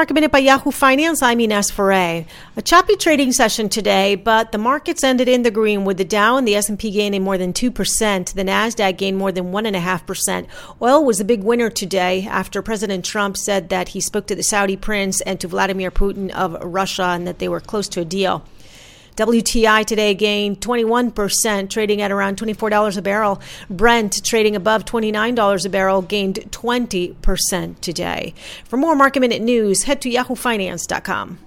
Market Minute by Yahoo Finance. I'm Ines Ferre. A choppy trading session today, but the markets ended in the green with the Dow and the S&P gaining more than 2%. The Nasdaq gained more than 1.5%. Oil was the big winner today after President Trump said that he spoke to the Saudi prince and to Vladimir Putin of Russia and that they were close to a deal. WTI today gained 21%, trading at around $24 a barrel. Brent trading above $29 a barrel gained 20% today. For more market minute news, head to yahoofinance.com.